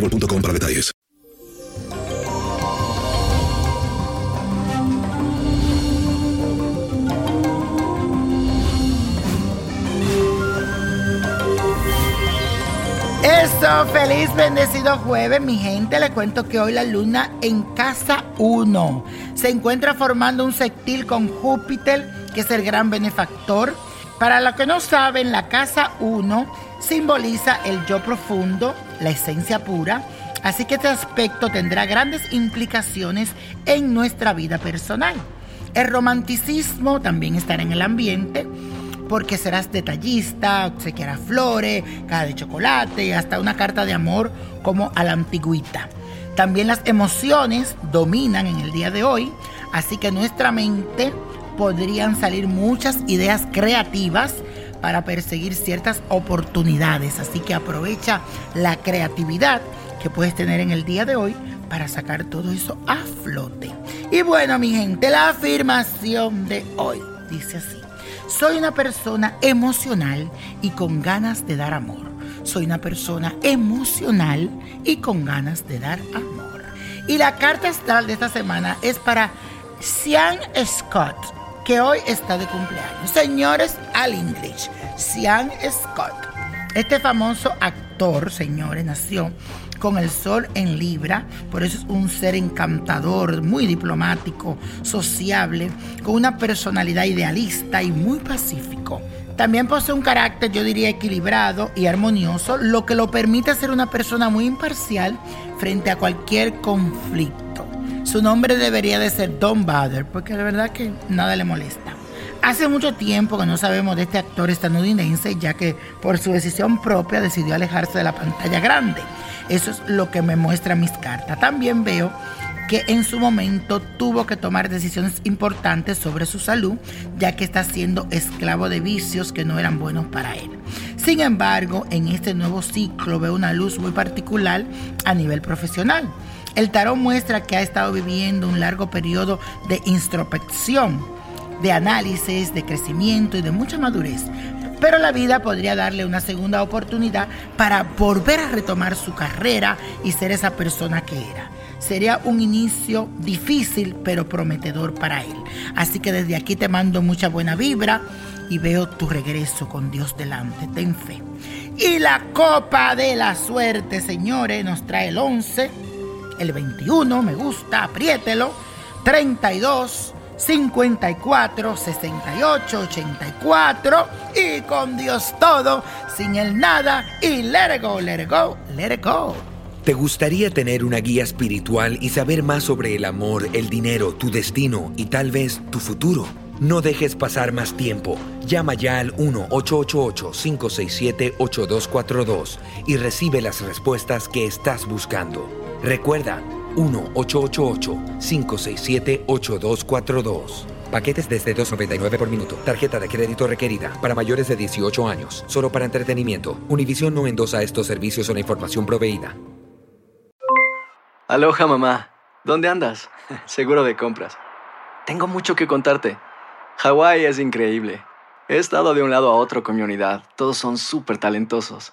mobile.com para detalles. Feliz bendecido jueves, mi gente. Le cuento que hoy la luna en casa 1 se encuentra formando un sextil con Júpiter, que es el gran benefactor. Para los que no saben, la casa 1 simboliza el yo profundo, la esencia pura. Así que este aspecto tendrá grandes implicaciones en nuestra vida personal. El romanticismo también estará en el ambiente porque serás detallista, obsequiarás flores, caja de chocolate hasta una carta de amor como a la antigüita. También las emociones dominan en el día de hoy, así que nuestra mente podrían salir muchas ideas creativas para perseguir ciertas oportunidades. Así que aprovecha la creatividad que puedes tener en el día de hoy para sacar todo eso a flote. Y bueno, mi gente, la afirmación de hoy dice así. Soy una persona emocional y con ganas de dar amor. Soy una persona emocional y con ganas de dar amor. Y la carta astral de esta semana es para Sean Scott, que hoy está de cumpleaños. Señores, al English, Sean Scott. Este famoso actor, señores, nació con el sol en Libra, por eso es un ser encantador, muy diplomático, sociable, con una personalidad idealista y muy pacífico. También posee un carácter, yo diría, equilibrado y armonioso, lo que lo permite ser una persona muy imparcial frente a cualquier conflicto. Su nombre debería de ser Don Bader, porque la verdad que nada le molesta. Hace mucho tiempo que no sabemos de este actor estadounidense, ya que por su decisión propia decidió alejarse de la pantalla grande. Eso es lo que me muestra mis cartas. También veo que en su momento tuvo que tomar decisiones importantes sobre su salud, ya que está siendo esclavo de vicios que no eran buenos para él. Sin embargo, en este nuevo ciclo veo una luz muy particular a nivel profesional. El tarot muestra que ha estado viviendo un largo periodo de introspección, de análisis, de crecimiento y de mucha madurez. Pero la vida podría darle una segunda oportunidad para volver a retomar su carrera y ser esa persona que era. Sería un inicio difícil pero prometedor para él. Así que desde aquí te mando mucha buena vibra y veo tu regreso con Dios delante. Ten fe. Y la copa de la suerte, señores, nos trae el 11, el 21, me gusta, apriételo, 32, 54, 68, 84 y con Dios todo sin el nada y let it go, let go, let it go. ¿Te gustaría tener una guía espiritual y saber más sobre el amor, el dinero, tu destino y tal vez tu futuro? No dejes pasar más tiempo. Llama ya al 1-888-567-8242 y recibe las respuestas que estás buscando. Recuerda, 1-888-567-8242. Paquetes desde 2.99 por minuto. Tarjeta de crédito requerida para mayores de 18 años. Solo para entretenimiento. Univision no endosa estos servicios o la información proveída. Aloha mamá. ¿Dónde andas? Seguro de compras. Tengo mucho que contarte. Hawái es increíble. He estado de un lado a otro con mi unidad. Todos son súper talentosos.